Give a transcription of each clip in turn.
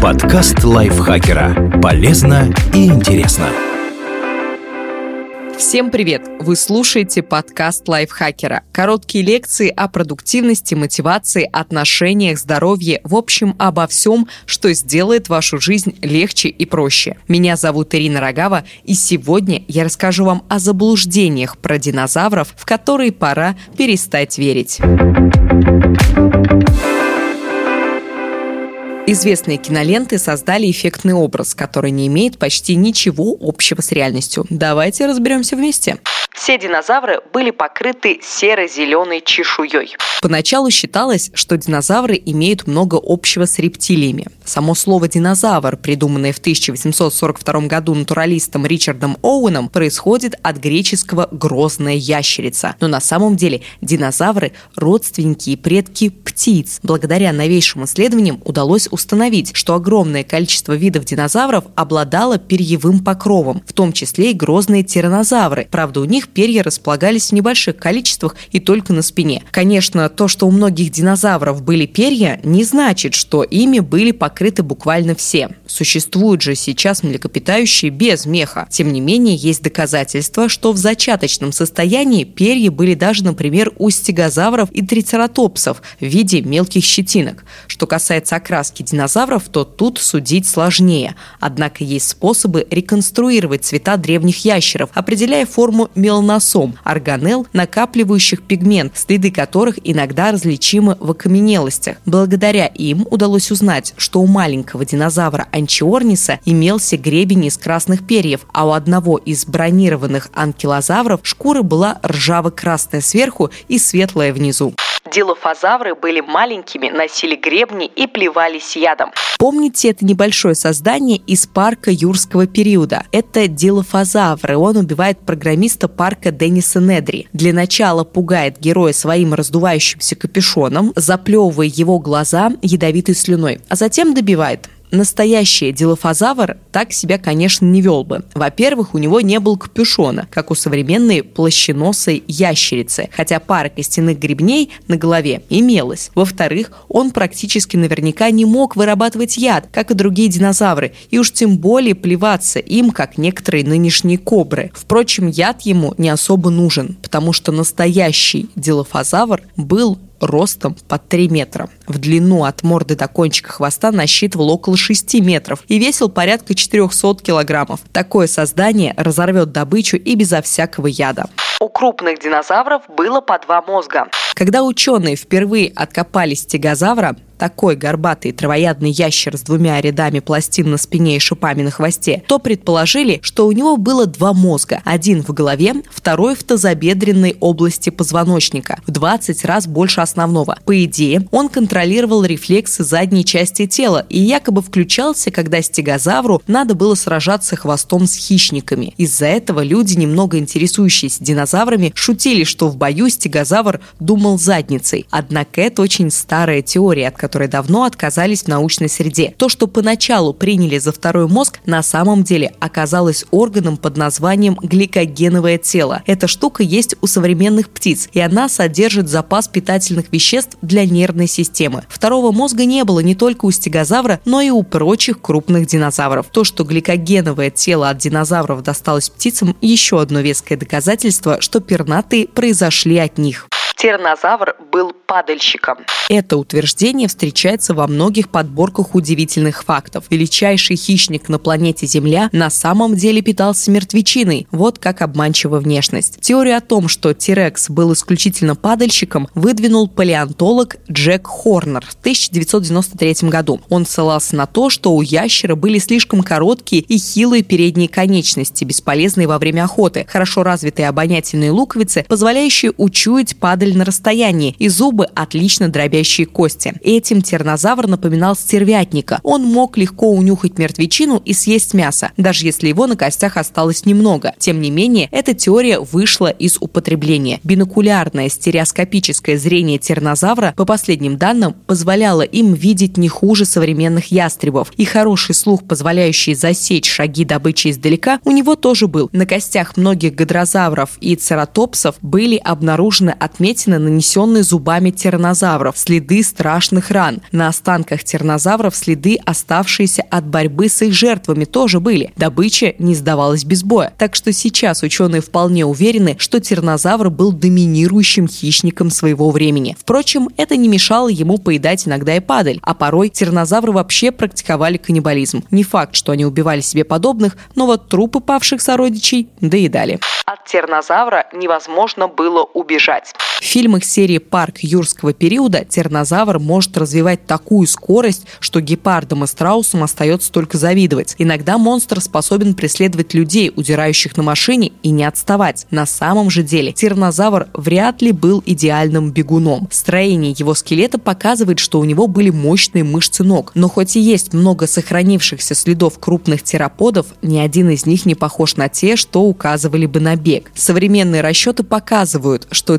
Подкаст лайфхакера. Полезно и интересно. Всем привет! Вы слушаете подкаст лайфхакера. Короткие лекции о продуктивности, мотивации, отношениях, здоровье, в общем, обо всем, что сделает вашу жизнь легче и проще. Меня зовут Ирина Рогава, и сегодня я расскажу вам о заблуждениях про динозавров, в которые пора перестать верить. Известные киноленты создали эффектный образ, который не имеет почти ничего общего с реальностью. Давайте разберемся вместе. Все динозавры были покрыты серо-зеленой чешуей. Поначалу считалось, что динозавры имеют много общего с рептилиями. Само слово «динозавр», придуманное в 1842 году натуралистом Ричардом Оуэном, происходит от греческого «грозная ящерица». Но на самом деле динозавры – родственники и предки птиц. Благодаря новейшим исследованиям удалось установить, что огромное количество видов динозавров обладало перьевым покровом, в том числе и грозные тиранозавры. Правда, у них перья располагались в небольших количествах и только на спине. Конечно, то, что у многих динозавров были перья, не значит, что ими были покрыты буквально все. Существуют же сейчас млекопитающие без меха. Тем не менее, есть доказательства, что в зачаточном состоянии перья были даже, например, у стегозавров и трицератопсов в виде мелких щетинок. Что касается окраски динозавров, то тут судить сложнее. Однако есть способы реконструировать цвета древних ящеров, определяя форму меланосом – органелл, накапливающих пигмент, следы которых иногда различимы в окаменелостях. Благодаря им удалось узнать, что у маленького динозавра анчиорниса имелся гребень из красных перьев, а у одного из бронированных анкилозавров шкура была ржаво-красная сверху и светлая внизу. Дилофазавры были маленькими, носили гребни и плевались ядом. Помните это небольшое создание из парка юрского периода? Это дилофазавр, и он убивает программиста парка Денниса Недри. Для начала пугает героя своим раздувающимся капюшоном, заплевывая его глаза ядовитой слюной, а затем добивает. Настоящий дилофазавр так себя, конечно, не вел бы. Во-первых, у него не было капюшона, как у современной плащеносой ящерицы, хотя пара костяных гребней на голове имелась. Во-вторых, он практически наверняка не мог вырабатывать яд, как и другие динозавры, и уж тем более плеваться им, как некоторые нынешние кобры. Впрочем, яд ему не особо нужен, потому что настоящий дилофазавр был ростом под 3 метра. В длину от морды до кончика хвоста насчитывал около 6 метров и весил порядка 400 килограммов. Такое создание разорвет добычу и безо всякого яда. У крупных динозавров было по два мозга. Когда ученые впервые откопали стегозавра, такой горбатый травоядный ящер с двумя рядами пластин на спине и шипами на хвосте, то предположили, что у него было два мозга. Один в голове, второй в тазобедренной области позвоночника, в 20 раз больше основного. По идее, он контролировал рефлексы задней части тела и якобы включался, когда стегозавру надо было сражаться хвостом с хищниками. Из-за этого люди, немного интересующиеся динозаврами, шутили, что в бою стегозавр думал задницей. Однако это очень старая теория, от которой которые давно отказались в научной среде. То, что поначалу приняли за второй мозг, на самом деле оказалось органом под названием гликогеновое тело. Эта штука есть у современных птиц, и она содержит запас питательных веществ для нервной системы. Второго мозга не было не только у стегозавра, но и у прочих крупных динозавров. То, что гликогеновое тело от динозавров досталось птицам, еще одно веское доказательство, что пернатые произошли от них. Тиранозавр был падальщиком. Это утверждение встречается во многих подборках удивительных фактов. Величайший хищник на планете Земля на самом деле питался мертвечиной. Вот как обманчива внешность. Теорию о том, что Тирекс был исключительно падальщиком, выдвинул палеонтолог Джек Хорнер в 1993 году. Он ссылался на то, что у ящера были слишком короткие и хилые передние конечности, бесполезные во время охоты, хорошо развитые обонятельные луковицы, позволяющие учуять падаль падали на расстоянии, и зубы отлично дробящие кости. Этим тиранозавр напоминал стервятника. Он мог легко унюхать мертвечину и съесть мясо, даже если его на костях осталось немного. Тем не менее, эта теория вышла из употребления. Бинокулярное стереоскопическое зрение тиранозавра, по последним данным, позволяло им видеть не хуже современных ястребов. И хороший слух, позволяющий засечь шаги добычи издалека, у него тоже был. На костях многих гадрозавров и цератопсов были обнаружены отметки отметины, нанесенные зубами тираннозавров, следы страшных ран. На останках тираннозавров следы, оставшиеся от борьбы с их жертвами, тоже были. Добыча не сдавалась без боя. Так что сейчас ученые вполне уверены, что тираннозавр был доминирующим хищником своего времени. Впрочем, это не мешало ему поедать иногда и падаль, а порой тираннозавры вообще практиковали каннибализм. Не факт, что они убивали себе подобных, но вот трупы павших сородичей доедали. От тираннозавра невозможно было убежать. В фильмах серии «Парк юрского периода» тираннозавр может развивать такую скорость, что гепардам и страусам остается только завидовать. Иногда монстр способен преследовать людей, удирающих на машине, и не отставать. На самом же деле тираннозавр вряд ли был идеальным бегуном. Строение его скелета показывает, что у него были мощные мышцы ног. Но хоть и есть много сохранившихся следов крупных тераподов, ни один из них не похож на те, что указывали бы на бег. Современные расчеты показывают, что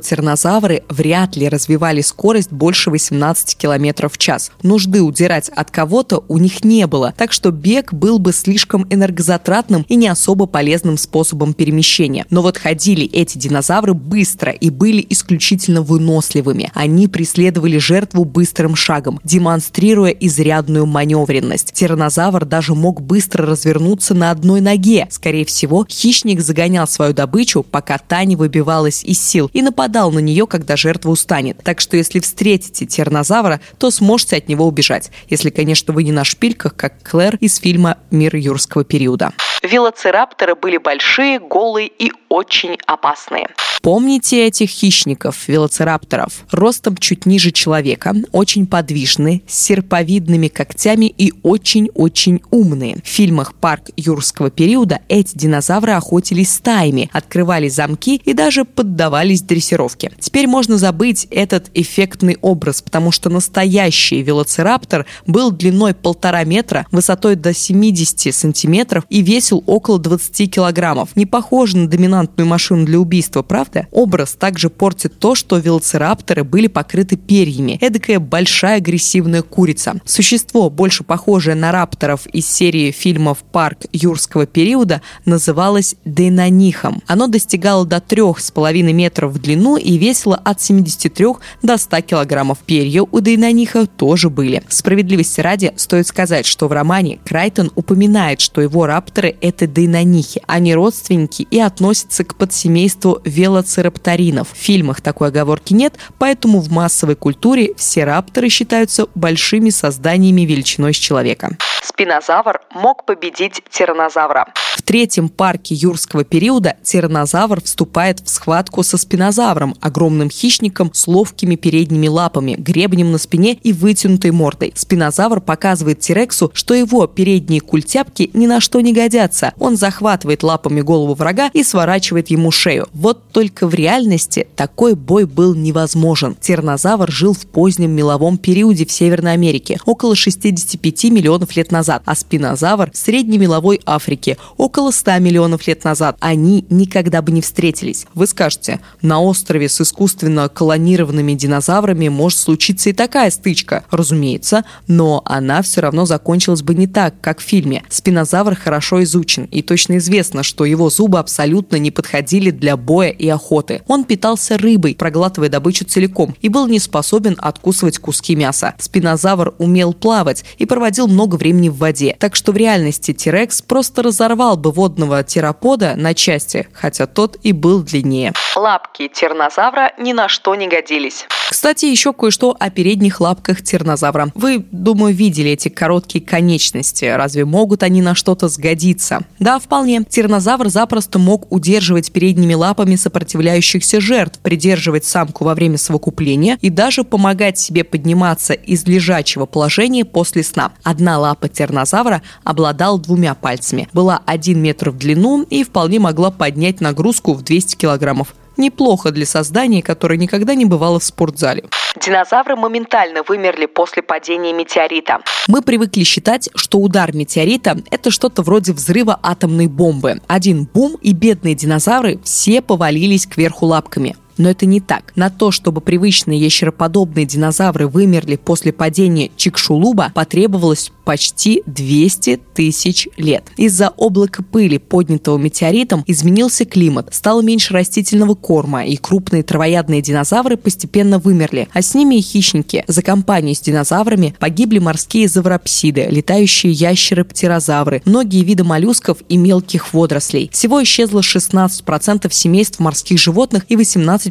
тираннозавры вряд ли развивали скорость больше 18 км в час. Нужды удирать от кого-то у них не было, так что бег был бы слишком энергозатратным и не особо полезным способом перемещения. Но вот ходили эти динозавры быстро и были исключительно выносливыми. Они преследовали жертву быстрым шагом, демонстрируя изрядную маневренность. Тираннозавр даже мог быстро развернуться на одной ноге. Скорее всего, хищник загонял свою добычу, пока та не выбивалась из сил, и нападал на нее, когда жертва устанет. Так что если встретите тираннозавра, то сможете от него убежать. Если, конечно, вы не на шпильках, как Клэр из фильма «Мир юрского периода». Велоцирапторы были большие, голые и очень опасные. Помните этих хищников, велоцирапторов? Ростом чуть ниже человека, очень подвижные, с серповидными когтями и очень-очень умные. В фильмах «Парк юрского периода» эти динозавры охотились стаями, открывали замки и даже поддавались дрессировке. Теперь можно забыть этот эффектный образ, потому что настоящий велоцираптор был длиной полтора метра, высотой до 70 сантиметров и весил около 20 килограммов. Не похоже на доминантную машину для убийства, правда? Образ также портит то, что велоцирапторы были покрыты перьями. Эдакая большая агрессивная курица. Существо, больше похожее на рапторов из серии фильмов «Парк юрского периода», называлось дейнонихом. Оно достигало до 3,5 метров в длину и весило от 73 до 100 килограммов. Перья у дейнониха тоже были. Справедливости ради, стоит сказать, что в романе Крайтон упоминает, что его рапторы – это дейнонихи. Они родственники и относятся к подсемейству вело велоцирапторинов. В фильмах такой оговорки нет, поэтому в массовой культуре все рапторы считаются большими созданиями величиной с человека. Спинозавр мог победить тиранозавра. В третьем парке юрского периода тиранозавр вступает в схватку со спинозавром, огромным хищником с ловкими передними лапами, гребнем на спине и вытянутой мордой. Спинозавр показывает Тирексу, что его передние культяпки ни на что не годятся. Он захватывает лапами голову врага и сворачивает ему шею. Вот только в реальности такой бой был невозможен. Тиранозавр жил в позднем меловом периоде в Северной Америке, около 65 миллионов лет назад, а спинозавр в среднемеловой Африке, около 100 миллионов лет назад. Они никогда бы не встретились. Вы скажете, на острове с искусственно колонированными динозаврами может случиться и такая стычка. Разумеется, но она все равно закончилась бы не так, как в фильме. Спинозавр хорошо изучен, и точно известно, что его зубы абсолютно не подходили для боя и охоты. Он питался рыбой, проглатывая добычу целиком, и был не способен откусывать куски мяса. Спинозавр умел плавать и проводил много времени в воде. Так что в реальности Тирекс просто разорвал бы водного терапода на части, хотя тот и был длиннее. Лапки тиранозавра ни на что не годились. Кстати, еще кое-что о передних лапках тиранозавра. Вы, думаю, видели эти короткие конечности. Разве могут они на что-то сгодиться? Да, вполне. Тиранозавр запросто мог удерживать передними лапами сопротивляющихся жертв, придерживать самку во время совокупления и даже помогать себе подниматься из лежачего положения после сна. Одна лапа тиранозавра обладала двумя пальцами, была 1 метр в длину и вполне могла поднять нагрузку в 200 килограммов. Неплохо для создания, которое никогда не бывало в спортзале. Динозавры моментально вымерли после падения метеорита. Мы привыкли считать, что удар метеорита – это что-то вроде взрыва атомной бомбы. Один бум, и бедные динозавры все повалились кверху лапками. Но это не так. На то, чтобы привычные ящероподобные динозавры вымерли после падения Чикшулуба, потребовалось почти 200 тысяч лет. Из-за облака пыли, поднятого метеоритом, изменился климат, стало меньше растительного корма, и крупные травоядные динозавры постепенно вымерли, а с ними и хищники. За компанию с динозаврами погибли морские завропсиды, летающие ящеры-птерозавры, многие виды моллюсков и мелких водорослей. Всего исчезло 16% семейств морских животных и 18%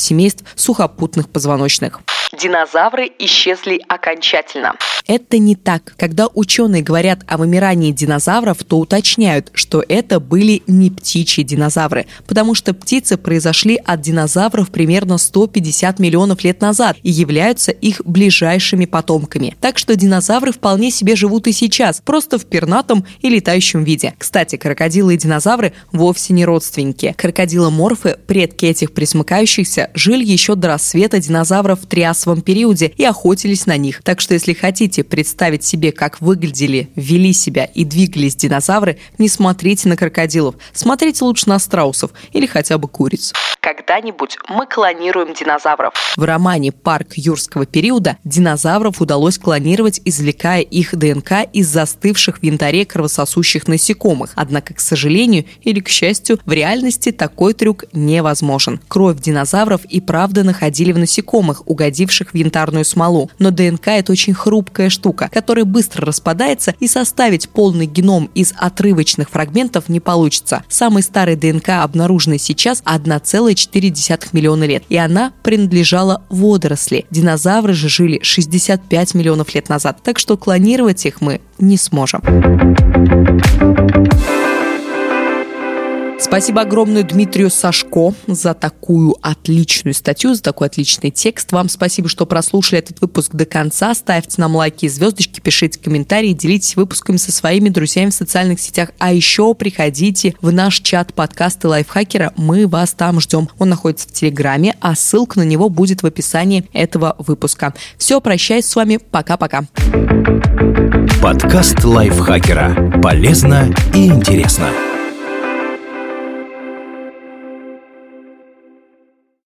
семейств сухопутных позвоночных. Динозавры исчезли окончательно. Это не так. Когда ученые говорят о вымирании динозавров, то уточняют, что это были не птичьи динозавры, потому что птицы произошли от динозавров примерно 150 миллионов лет назад и являются их ближайшими потомками. Так что динозавры вполне себе живут и сейчас, просто в пернатом и летающем виде. Кстати, крокодилы и динозавры вовсе не родственники. Крокодиломорфы, предки этих присмыкающихся, жили еще до рассвета динозавров в триасовом периоде и охотились на них. Так что если хотите представить себе, как выглядели, вели себя и двигались динозавры, не смотрите на крокодилов. Смотрите лучше на страусов или хотя бы куриц. Когда-нибудь мы клонируем динозавров. В романе «Парк юрского периода» динозавров удалось клонировать, извлекая их ДНК из застывших в янтаре кровососущих насекомых. Однако, к сожалению или к счастью, в реальности такой трюк невозможен. Кровь динозавров и правда находили в насекомых, угодивших в янтарную смолу. Но ДНК – это очень хрупкая штука, которая быстро распадается и составить полный геном из отрывочных фрагментов не получится. Самый старый ДНК, обнаруженный сейчас, 1,4 миллиона лет, и она принадлежала водоросли. Динозавры же жили 65 миллионов лет назад, так что клонировать их мы не сможем. Спасибо огромное Дмитрию Сашко за такую отличную статью, за такой отличный текст. Вам спасибо, что прослушали этот выпуск до конца. Ставьте нам лайки и звездочки, пишите комментарии, делитесь выпусками со своими друзьями в социальных сетях. А еще приходите в наш чат подкасты лайфхакера. Мы вас там ждем. Он находится в Телеграме, а ссылка на него будет в описании этого выпуска. Все, прощаюсь с вами. Пока-пока. Подкаст лайфхакера. Полезно и интересно.